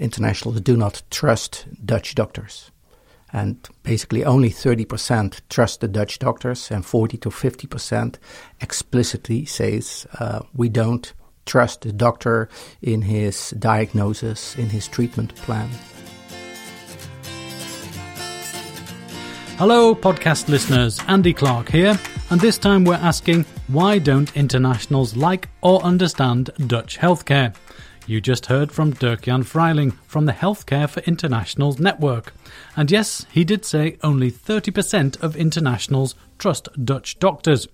internationals do not trust Dutch doctors. And basically, only 30% trust the Dutch doctors, and 40 to 50% explicitly says uh, we don't trust the doctor in his diagnosis, in his treatment plan. Hello, podcast listeners. Andy Clark here, and this time we're asking why don't internationals like or understand Dutch healthcare? You just heard from Dirk-Jan Freiling from the Healthcare for Internationals Network. And yes, he did say only 30% of internationals trust Dutch doctors.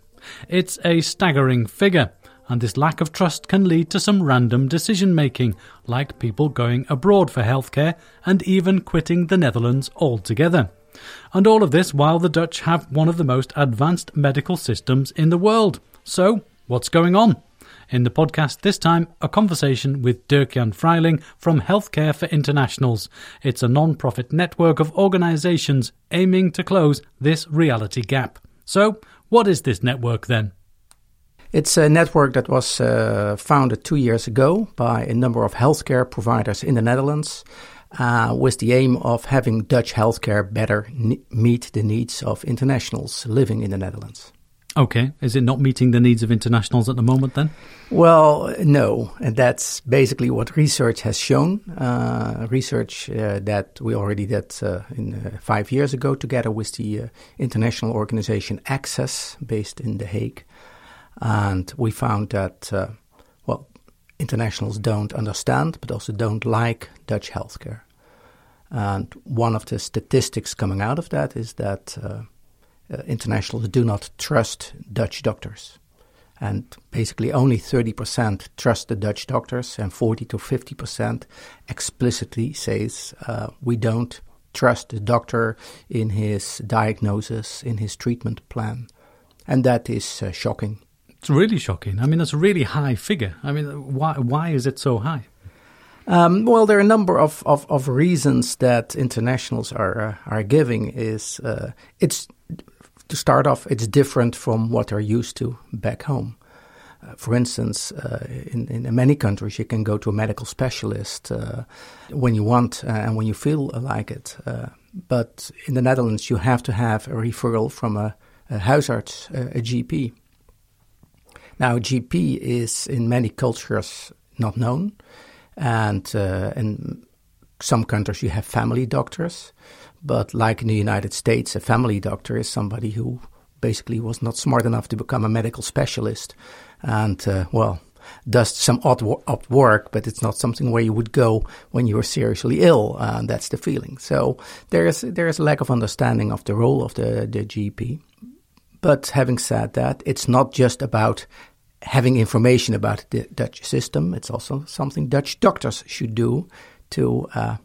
It's a staggering figure, and this lack of trust can lead to some random decision making, like people going abroad for healthcare and even quitting the Netherlands altogether. And all of this while the Dutch have one of the most advanced medical systems in the world. So, what's going on? In the podcast this time, a conversation with Dirk-Jan Freiling from Healthcare for Internationals. It's a non-profit network of organizations aiming to close this reality gap. So, what is this network then? It's a network that was uh, founded two years ago by a number of healthcare providers in the Netherlands uh, with the aim of having Dutch healthcare better ne- meet the needs of internationals living in the Netherlands. Okay. Is it not meeting the needs of internationals at the moment then? Well, no. And that's basically what research has shown. Uh, research uh, that we already did uh, in, uh, five years ago together with the uh, international organization Access based in The Hague. And we found that, uh, well, internationals don't understand, but also don't like Dutch healthcare. And one of the statistics coming out of that is that uh, internationals do not trust Dutch doctors. And basically, only 30% trust the Dutch doctors, and 40 to 50% explicitly says uh, we don't trust the doctor in his diagnosis, in his treatment plan. And that is uh, shocking. It's really shocking. I mean, it's a really high figure. I mean, why, why is it so high? Um, well, there are a number of, of, of reasons that internationals are uh, are giving. Is uh, it's to start off, it's different from what they're used to back home. Uh, for instance, uh, in, in many countries, you can go to a medical specialist uh, when you want uh, and when you feel like it. Uh, but in the Netherlands, you have to have a referral from a, a huisarts, a, a GP. Now, GP is in many cultures not known, and uh, in some countries you have family doctors. But like in the United States, a family doctor is somebody who basically was not smart enough to become a medical specialist and, uh, well, does some odd, odd, work, but it's not something where you would go when you are seriously ill. And that's the feeling. So there is, there is a lack of understanding of the role of the, the GP. But having said that, it's not just about having information about the Dutch system. It's also something Dutch doctors should do to uh,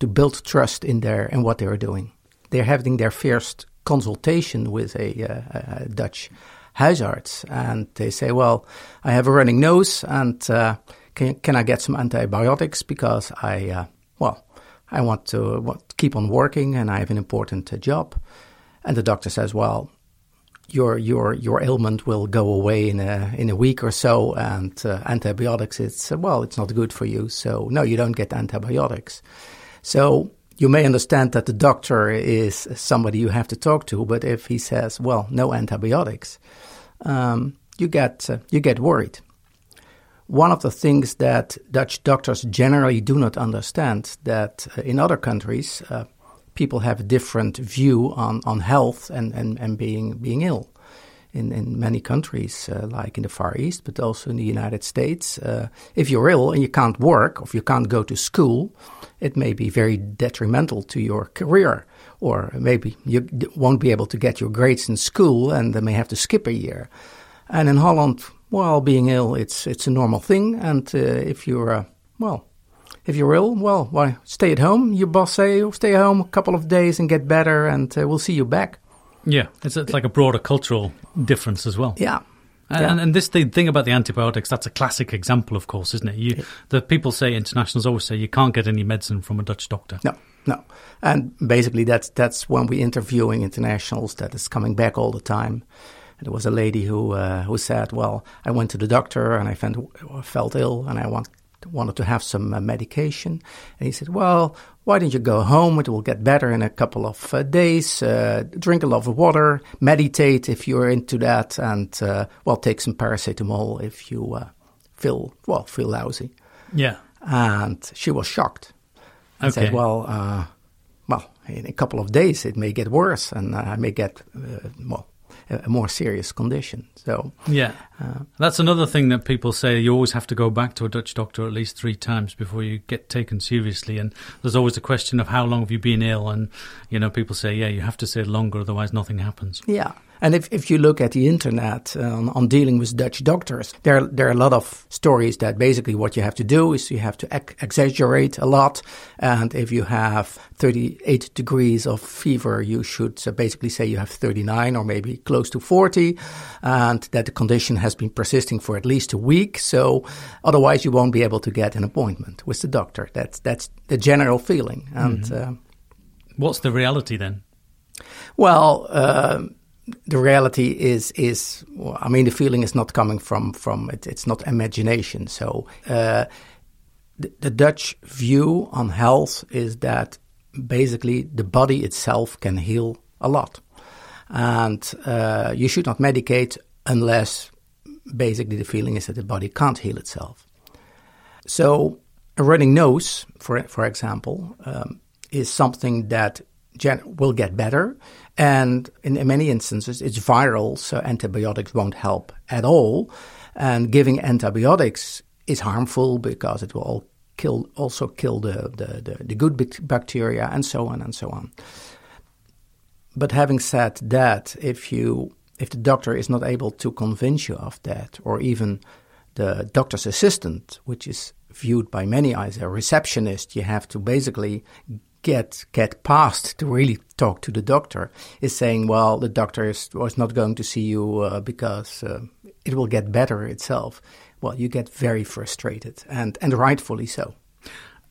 to build trust in their and what they are doing. They're having their first consultation with a, uh, a Dutch huisarts, and they say, "Well, I have a running nose, and uh, can can I get some antibiotics because I uh, well I want to want, keep on working and I have an important uh, job." And the doctor says, "Well." Your your your ailment will go away in a in a week or so, and uh, antibiotics it's well it's not good for you. So no, you don't get antibiotics. So you may understand that the doctor is somebody you have to talk to, but if he says, "Well, no antibiotics," um, you get uh, you get worried. One of the things that Dutch doctors generally do not understand that uh, in other countries uh, people have a different view on, on health and, and, and being being ill in, in many countries, uh, like in the Far East, but also in the United States. Uh, if you're ill and you can't work or if you can't go to school, it may be very detrimental to your career. Or maybe you won't be able to get your grades in school and they may have to skip a year. And in Holland, well, being ill, it's, it's a normal thing. And uh, if you're, uh, well, if you're ill, well, why stay at home? Your boss say, stay home a couple of days and get better, and uh, we'll see you back. Yeah, it's, it's like a broader cultural difference as well. Yeah. And, yeah. and, this thing about the antibiotics, that's a classic example, of course, isn't it? You, yeah. The people say, internationals always say, you can't get any medicine from a Dutch doctor. No, no. And basically, that's, that's when we're interviewing internationals that is coming back all the time. And there was a lady who, uh, who said, well, I went to the doctor and I felt, felt ill and I want wanted to have some uh, medication. And he said, Well, why don't you go home? It will get better in a couple of uh, days. Uh, drink a lot of water, meditate if you're into that, and, uh, well, take some paracetamol if you uh, feel, well, feel lousy. Yeah. And she was shocked and Okay. said, Well, uh, well, in a couple of days it may get worse and I may get, uh, well, a, a more serious condition. So, Yeah. Uh, That's another thing that people say. You always have to go back to a Dutch doctor at least three times before you get taken seriously. And there's always a question of how long have you been ill? And, you know, people say, yeah, you have to stay longer, otherwise nothing happens. Yeah. And if, if you look at the internet uh, on, on dealing with Dutch doctors, there, there are a lot of stories that basically what you have to do is you have to ex- exaggerate a lot. And if you have 38 degrees of fever, you should uh, basically say you have 39 or maybe close to 40 and that the condition has been persisting for at least a week. So otherwise you won't be able to get an appointment with the doctor. That's, that's the general feeling. And, uh, What's the reality then? well, um the reality is is I mean the feeling is not coming from from it, it's not imagination. So uh, the, the Dutch view on health is that basically the body itself can heal a lot, and uh, you should not medicate unless basically the feeling is that the body can't heal itself. So a running nose, for for example, um, is something that gen- will get better, and in, in many instances it's viral, so antibiotics won't help at all. And giving antibiotics is harmful because it will kill, also kill the, the, the, the good bac- bacteria, and so on and so on. But having said that, if you if the doctor is not able to convince you of that, or even the doctor's assistant, which is viewed by many as a receptionist, you have to basically get get past to really talk to the doctor. Is saying, well, the doctor is was not going to see you uh, because uh, it will get better itself. Well, you get very frustrated, and and rightfully so.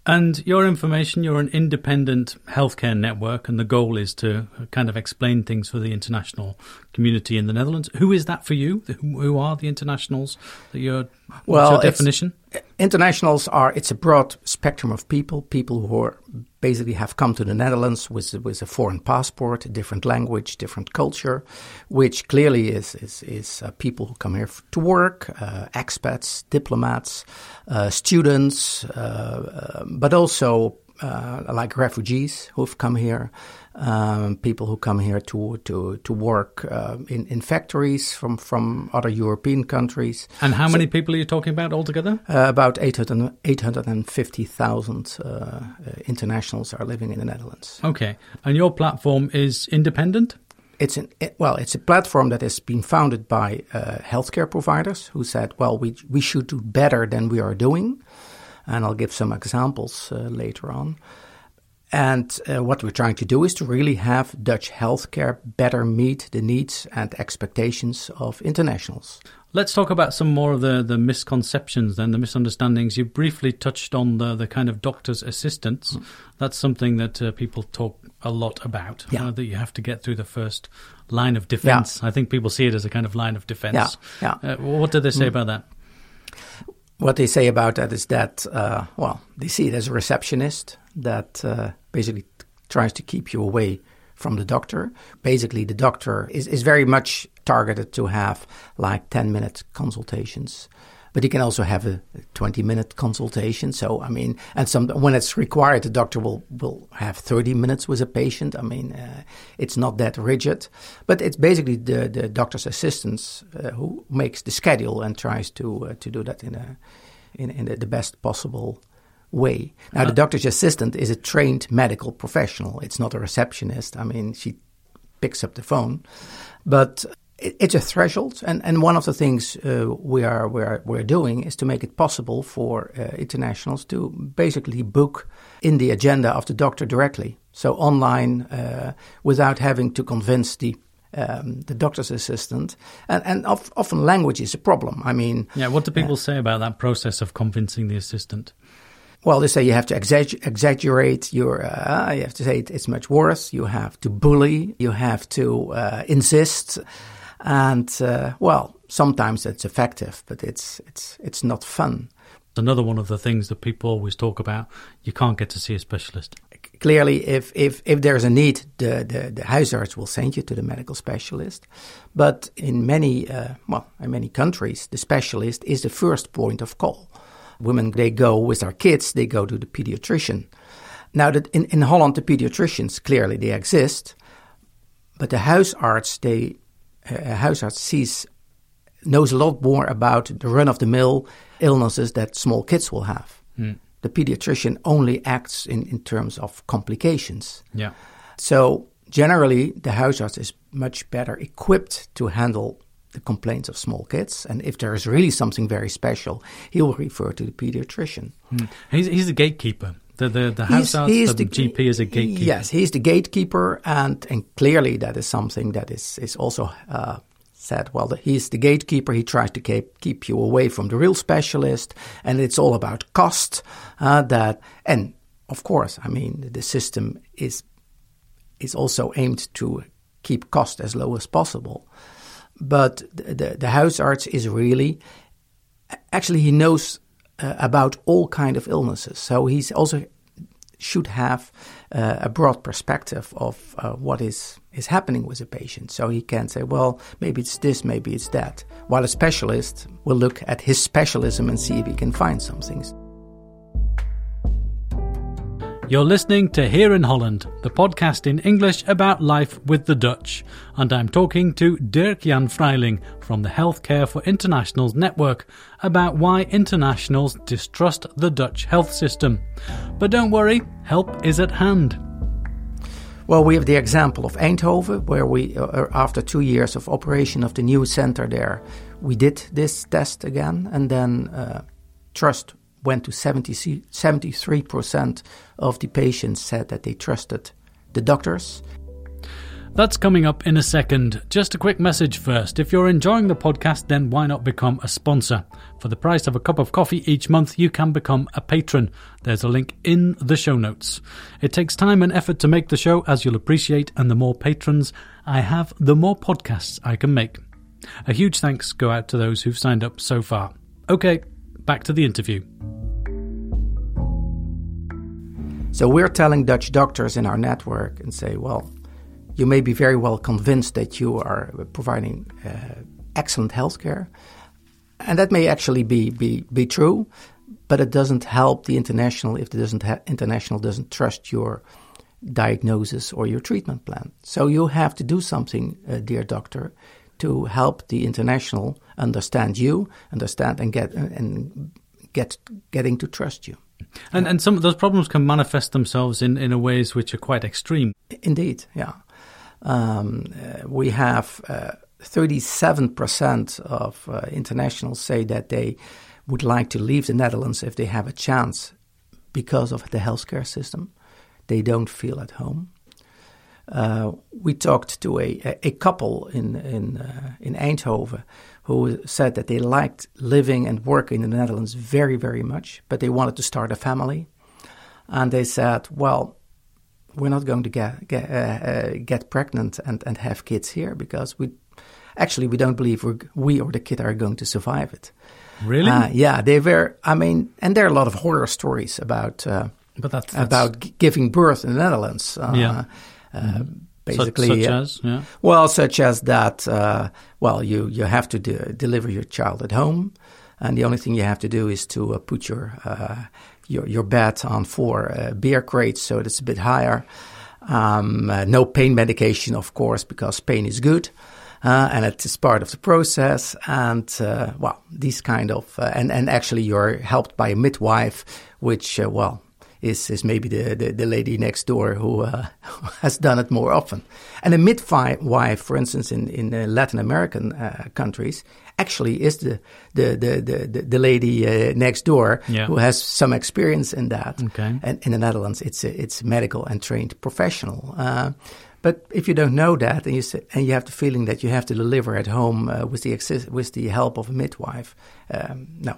And your information, you're an independent healthcare network, and the goal is to kind of explain things for the international community in the Netherlands. Who is that for you? Who are the internationals that you're? What's Well, your definition? Internationals are it's a broad spectrum of people, people who are basically have come to the Netherlands with with a foreign passport, a different language, different culture, which clearly is is, is uh, people who come here to work, uh, expats, diplomats, uh, students, uh, um, but also uh, like refugees who've come here, um, people who come here to to to work uh, in in factories from from other European countries. And how many people are you talking about altogether? Uh, about 800 850,000 uh, uh, internationals are living in the Netherlands. Okay. And your platform is independent? It's an it, well, it's a platform that has been founded by uh, healthcare providers who said, well, we we should do better than we are doing, and I'll give some examples uh, later on. And uh, what we're trying to do is to really have Dutch healthcare better meet the needs and expectations of internationals. Let's talk about some more of the, the misconceptions then, the misunderstandings. You briefly touched on the, the kind of doctor's assistants. Mm. That's something that uh, people talk a lot about, Yeah. uh, that you have to get through the first line of defense. Yeah. I think people see it as a kind of line of defense. Yeah, Uh, what do they say about that? What they say about that is that, uh, well, they see it as a receptionist that uh, basically tries to keep you away from the doctor. Basically, the doctor is, is very much targeted to have like 10 minute consultations. But you can also have a 20 minute consultation. So, I mean, and some, when it's required, the doctor will, will have 30 minutes with a patient. I mean, uh, it's not that rigid, but it's basically the, the doctor's assistants uh, who makes the schedule and tries to, uh, to do that in a, in, in the, best possible way. Now, the doctor's assistant is a trained medical professional. It's not a receptionist. I mean, she picks up the phone, but it's a threshold. And, and one of the things uh, we are we're, we're doing is to make it possible for uh, internationals to basically book in the agenda of the doctor directly, so online uh, without having to convince the um, the doctor's assistant, and, and of, often language is a problem. I mean, Yeah, what do people say about that process of convincing the assistant? Well, they say you have to exag- exaggerate your. Uh, you have to say it, it's much worse. You have to bully. You have to uh, insist, and uh, well, sometimes it's effective, but it's it's it's not fun. Another one of the things that people always talk about, you can't get to see a specialist. Clearly, if, if, if there's a need, the, the, the huisarts will send you to the medical specialist. But in many, uh, well, in many countries, the specialist is the first point of call. Women, they go with their kids, they go to the pediatrician. Now, that in, in Holland, the pediatricians, clearly they exist, but the huisarts they, uh, huisarts sees, knows a lot more about the run-of-the-mill illnesses that small kids will have. Mm. The pediatrician only acts in, in terms of complications. Yeah. So generally, the huisarts is much better equipped to handle the complaints of small kids. And if there is really something very special, he will refer to the pediatrician. Mm. He's, he's the gatekeeper. The the, the house he's, the, the, GP is a gatekeeper. Yes, he's the gatekeeper, and and clearly that is something that is is also uh, said. Well, he's the gatekeeper. He tries to keep keep you away from the real specialist, and it's all about cost. Uh, that and of course, I mean the system is is also aimed to keep cost as low as possible. But the the, the huisarts is really actually he knows uh, about all kind of illnesses. So he's also should have uh, a broad perspective of uh, what is is happening with a patient. So he can say, well, maybe it's this, maybe it's that. While a specialist will look at his specialism and see if he can find some things. You're listening to Here in Holland, the podcast in English about life with the Dutch, and I'm talking to Dirk Jan Freiling from the Healthcare for Internationals network about why internationals distrust the Dutch health system. But don't worry, help is at hand. Well, we have the example of Eindhoven, where we, uh, uh after two years of operation of the new center there, we did this test again, and then uh, trust went to 70, 73% of the patients said that they trusted the doctors. That's coming up in a second. Just a quick message first. If you're enjoying the podcast, then why not become a sponsor? For the price of a cup of coffee each month, you can become a patron. There's a link in the show notes. It takes time and effort to make the show, as you'll appreciate, and the more patrons I have, the more podcasts I can make. A huge thanks go out to those who've signed up so far. Okay, back to the interview. So we're telling Dutch doctors in our network and say, well, you may be very well convinced that you are providing uh, excellent healthcare, and that may actually be, be, be true, but it doesn't help the international if the doesn't ha- international doesn't trust your diagnosis or your treatment plan. So you have to do something, uh, dear doctor, to help the international understand you, understand and get and get getting to trust you. And and some of those problems can manifest themselves in in ways which are quite extreme. Indeed, yeah. Um, uh, we have uh, 37% of uh, internationals say that they would like to leave the Netherlands if they have a chance because of the healthcare system. They don't feel at home. Uh, we talked to a, a couple in in uh, in Eindhoven who said that they liked living and working in the Netherlands very very much, but they wanted to start a family, and they said, "Well, we're not going to get get, uh, uh get pregnant and, and have kids here because we actually we don't believe we we or the kid are going to survive it." Really? Uh, yeah, they were. I mean, and there are a lot of horror stories about. that's, that's... about giving birth in the Netherlands. yeah uh, basically, such, such as, yeah. well, such as that. Uh, well, you you have to de- deliver your child at home, and the only thing you have to do is to uh, put your your your bed on four beer crates, so it's a bit higher. Um, no pain medication, of course, because pain is good. Uh, and it is part of the process. And uh, well, these kind of uh, and and actually you're helped by a midwife, which well is is maybe the, the, the lady next door who uh, has done it more often. And a midwife, for instance, in in Latin American uh, countries, actually is the the the the, the lady uh, next door yeah. who has some experience in that. Okay. And in the Netherlands, it's a, it's medical and trained professional. Uh, but if you don't know that, and you say, and you have the feeling that you have to deliver at home uh, with the with the help of a midwife, um, no,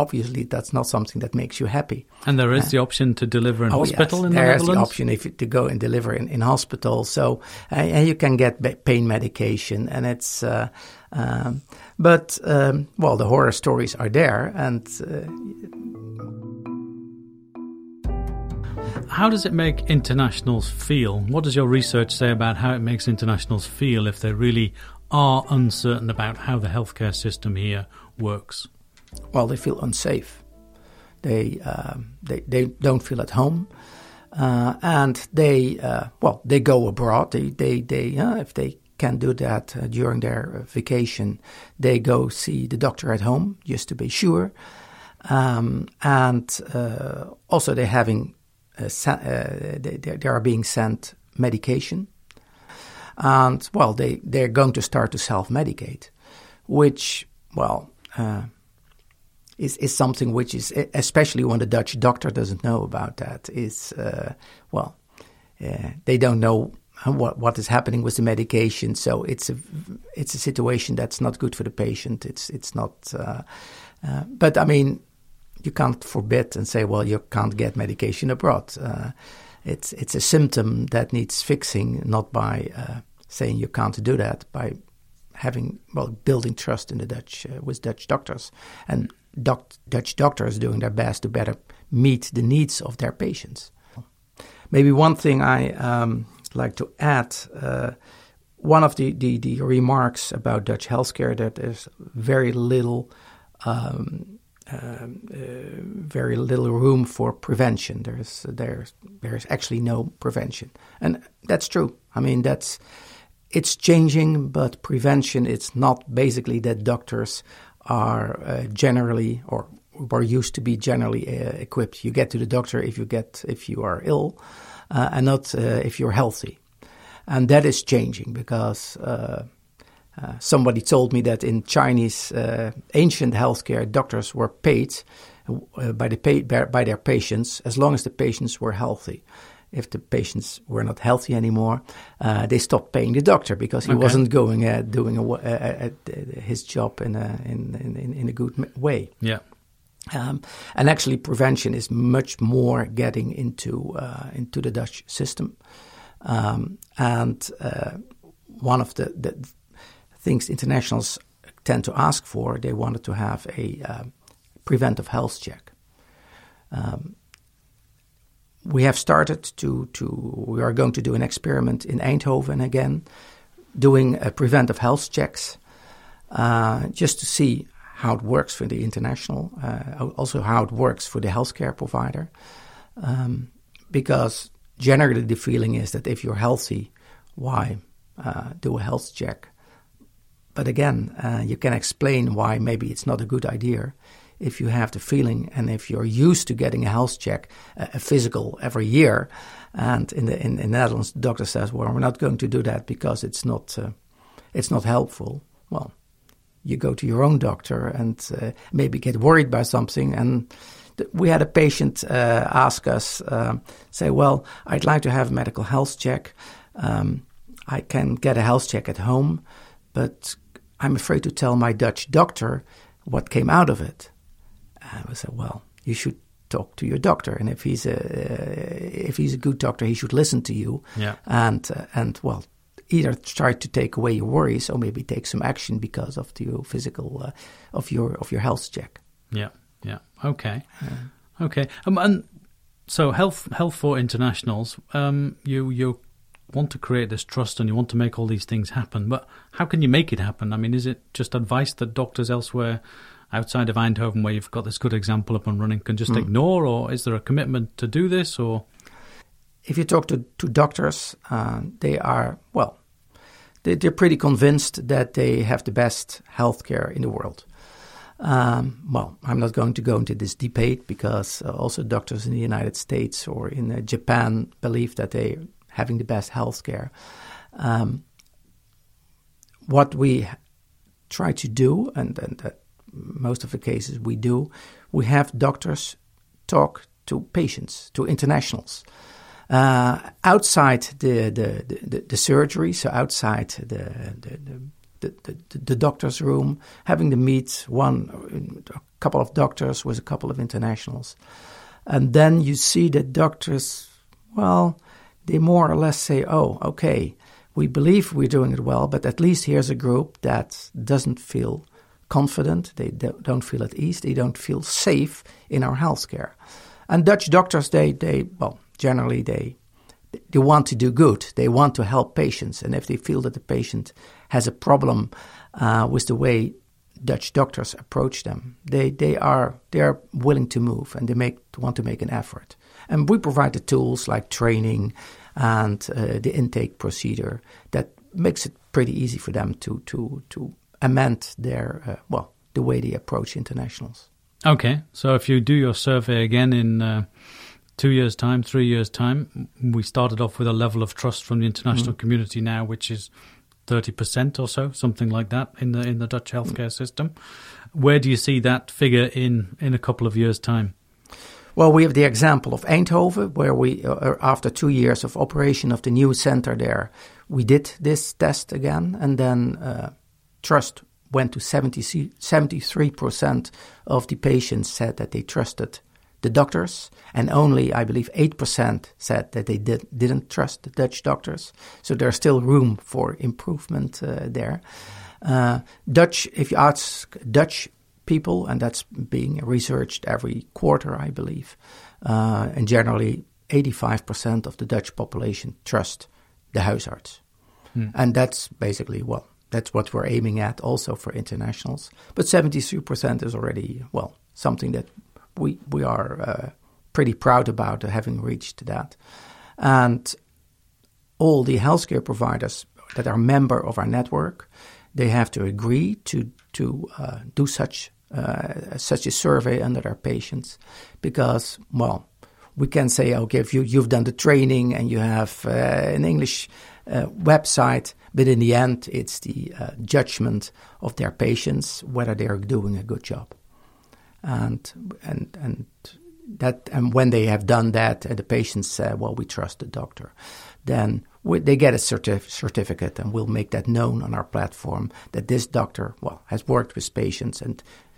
obviously that's not something that makes you happy. And there is uh, the option to deliver in oh hospital yes, in the Netherlands. There's the option if to go and deliver in, in hospital. So uh, and you can get pain medication, and it's. Uh, um, but um, well, the horror stories are there, and. Uh, how does it make internationals feel? What does your research say about how it makes internationals feel if they really are uncertain about how the healthcare system here works? Well, they feel unsafe. They um, they they don't feel at home, uh, and they uh, well they go abroad. They they they uh, if they can do that uh, during their vacation, they go see the doctor at home just to be sure. Um, and uh, also they're having uh, they, they are being sent medication and well, they they're going to start to self-medicate, which well uh, is is something which is especially when the Dutch doctor doesn't know about that is uh, well uh, they don't know what what is happening with the medication, so it's a it's a situation that's not good for the patient. It's it's not, uh, uh, but I mean. You can't forbid and say, well, you can't get medication abroad. Uh, it's it's a symptom that needs fixing, not by uh, saying you can't do that by having well building trust in the Dutch uh, with Dutch doctors and doc- Dutch doctors doing their best to better meet the needs of their patients. Maybe one thing I um, like to add. Uh, one of the, the, the, remarks about Dutch healthcare that there's very little um, um, uh, very little room for prevention. There's there's there's actually no prevention, and that's true. I mean that's it's changing, but prevention, it's not basically that doctors are uh, generally or were used to be generally uh, equipped. You get to the doctor if you get if you are ill, uh, and not uh, if you're healthy, and that is changing because. Uh, uh, somebody told me that in Chinese ancient healthcare, doctors were paid by, the pa- by their patients as long as the patients were healthy if the patients were not healthy anymore, uh, they stopped paying the doctor because he okay. wasn't going uh, doing a, his job in a in, in, in a good way. Yeah. Um, and actually, prevention is much more getting into uh, into the Dutch system. Um, and uh, one of the, the, things internationals tend to ask for, they wanted to have a uh, preventive health check. Um, we have started to, to, we are going to do an experiment in Eindhoven again, doing preventive health checks, uh, just to see how it works for the international, uh, also how it works for the healthcare provider. Um, because generally the feeling is that if you're healthy, why uh, do a health check? But again, uh, you can explain why maybe it's not a good idea if you have the feeling and if you're used to getting a health check, a physical every year, and in the in, in the Netherlands, the doctor says, "Well, we're not going to do that because it's not uh, it's not helpful." Well, you go to your own doctor and uh, maybe get worried by something. And th- we had a patient uh, ask us, uh, say, "Well, I'd like to have a medical health check. Um, I can get a health check at home, but I'm afraid to tell my Dutch doctor what came out of it." I said, well, you should talk to your doctor, and if he's a uh, if he's a good doctor, he should listen to you. Yeah. And uh, and well, either try to take away your worries, or maybe take some action because of the physical uh, of your of your health check. Yeah. Yeah. Okay. Yeah. Okay. Um, and so health health for internationals. Um, you you want to create this trust and you want to make all these things happen, but how can you make it happen? I mean, is it just advice that doctors elsewhere outside of Eindhoven, where you've got this good example up and running, can just mm. ignore, or is there a commitment to do this? Or if you talk to, to doctors, uh, they are well, they, are pretty convinced that they have the best healthcare in the world. Um, well, I'm not going to go into this debate because uh, also doctors in the United States or in uh, Japan believe that they're having the best healthcare. Um, what we try to do, and, and that most of the cases we do, we have doctors talk to patients, to internationals. Uh, outside the, the, the, the, surgery, so outside the, the, the, the, doctor's room, having to meet one, a couple of doctors with a couple of internationals. And then you see that doctors, well, they more or less say, oh, okay, we believe we're doing it well, but at least here's a group that doesn't feel confident, they don't feel at ease, they don't feel safe in our healthcare. And Dutch doctors, they, they well, generally they they want to do good. They want to help patients, and if they feel that the patient has a problem uh, with the way Dutch doctors approach them, they they are they are willing to move and they make want to make an effort. And we provide the tools like training and uh, the intake procedure that makes it pretty easy for them to to to amend their uh, well the way they approach internationals. Okay, so if you do your survey again in uh, two years' time, three years' time, we started off with a level of trust from the international mm. community now, which is thirty percent or so, something like that in the in the Dutch healthcare mm. system. Where do you see that figure in in a couple of years' time? Well, we have the example of Eindhoven, where we, uh, uh after two years of operation of the new center there, we did this test again, and then uh, trust went to 70, 73% of the patients said that they trusted the doctors, and only, I believe, 8% said that they did, didn't trust the Dutch doctors. So there's still room for improvement uh, there. Uh, Dutch, if you ask Dutch people, and that's being researched every quarter, I believe, uh, and generally 85% of the Dutch population trust the huisarts. Mm. And that's basically, well, that's what we're aiming at also for internationals. But 73% is already, well, something that we we are uh, pretty proud about having reached that. And all the healthcare providers that are member of our network, they have to agree to to uh, do such uh, such a survey under their patients, because well, we can say, okay, if you you've done the training and you have uh, an English uh, website, but in the end, it's the uh, judgment of their patients whether they are doing a good job. And and and that and when they have done that, and the patients say, "Well, we trust the doctor," then we, they get a certif- certificate, and we'll make that known on our platform that this doctor, well, has worked with patients and uh,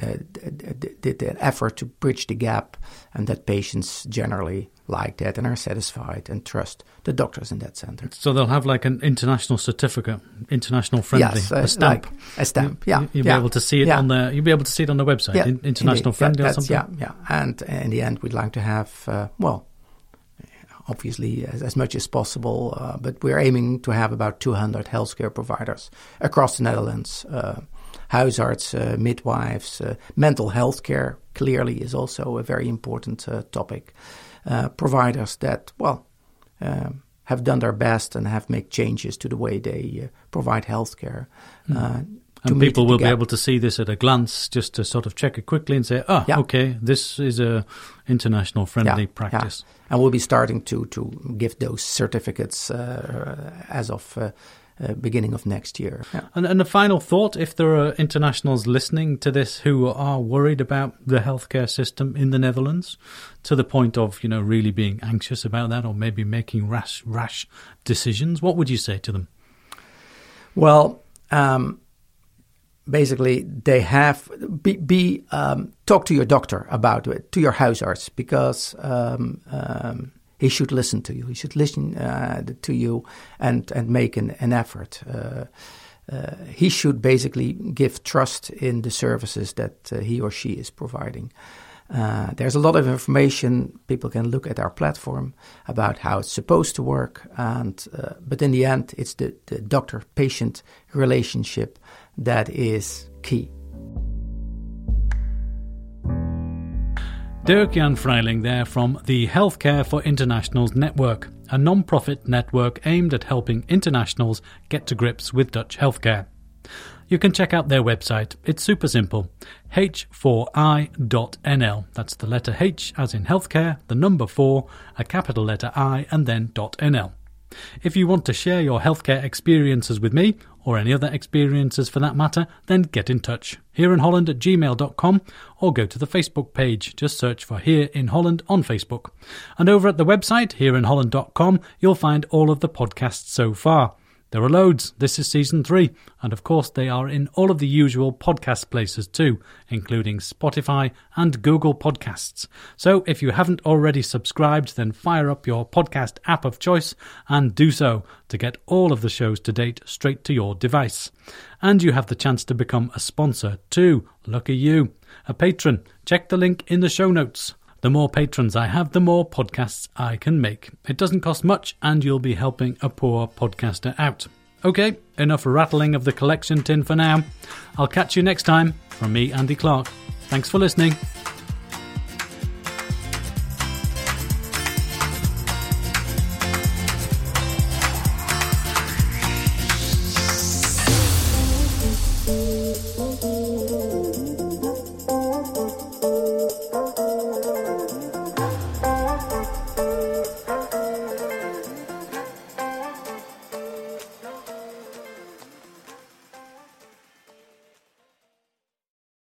did an effort to bridge the gap, and that patients generally like that and are satisfied and trust the doctors in that center. So they'll have like an international certificate, international friendly, yes, uh, a stamp. Like a stamp, yeah. You, will yeah, be able to see it yeah. on the. You'll be able to see it on the website, yeah, international indeed. friendly yeah, or something. Yeah, yeah. And in the end, we'd like to have uh, well, obviously as, as much as possible, uh, but we're aiming to have about 200 healthcare providers across the Netherlands. Uh, huisarts, uh, midwives, uh, mental health care clearly is also a very important uh, topic. Uh, providers that, well, um, have done their best and have made changes to the way they uh, provide healthcare. Mm. and people will be able to see this at a glance, just to sort of check it quickly and say, "Oh, yeah. okay, this is a international friendly yeah, practice." Yeah. And we'll be starting to to give those certificates as of uh, beginning of next year. Yeah. And, and a final thought if there are internationals listening to this who are worried about the healthcare system in the Netherlands to the point of, you know, really being anxious about that or maybe making rash, rash decisions, what would you say to them? Well, um, basically they have be, be um, talk to your doctor about it to your huisarts because um, um, he should listen to you. He should listen uh, to you and and make an, an effort. Uh, uh, he should basically give trust in the services that uh, he or she is providing. Uh, there's a lot of information people can look at our platform about how it's supposed to work, and uh, but in the end, it's the, the doctor-patient relationship that is key. Dirk-Jan Freiling there from the Healthcare for Internationals Network, a non-profit network aimed at helping internationals get to grips with Dutch healthcare. You can check out their website. It's super simple. h4i.nl. That's the letter H as in healthcare, the number 4, a capital letter I, and then .nl. If you want to share your healthcare experiences with me, or any other experiences for that matter, then get in touch. Here in Holland at gmail.com or go to the Facebook page. Just search for Here in Holland on Facebook. And over at the website, hereinholland.com, you'll find all of the podcasts so far. There are loads. This is season three. And of course, they are in all of the usual podcast places too, including Spotify and Google Podcasts. So if you haven't already subscribed, then fire up your podcast app of choice and do so to get all of the shows to date straight to your device. And you have the chance to become a sponsor too. Lucky you. A patron. Check the link in the show notes. The more patrons I have, the more podcasts I can make. It doesn't cost much, and you'll be helping a poor podcaster out. Okay, enough rattling of the collection tin for now. I'll catch you next time. From me, Andy Clark. Thanks for listening.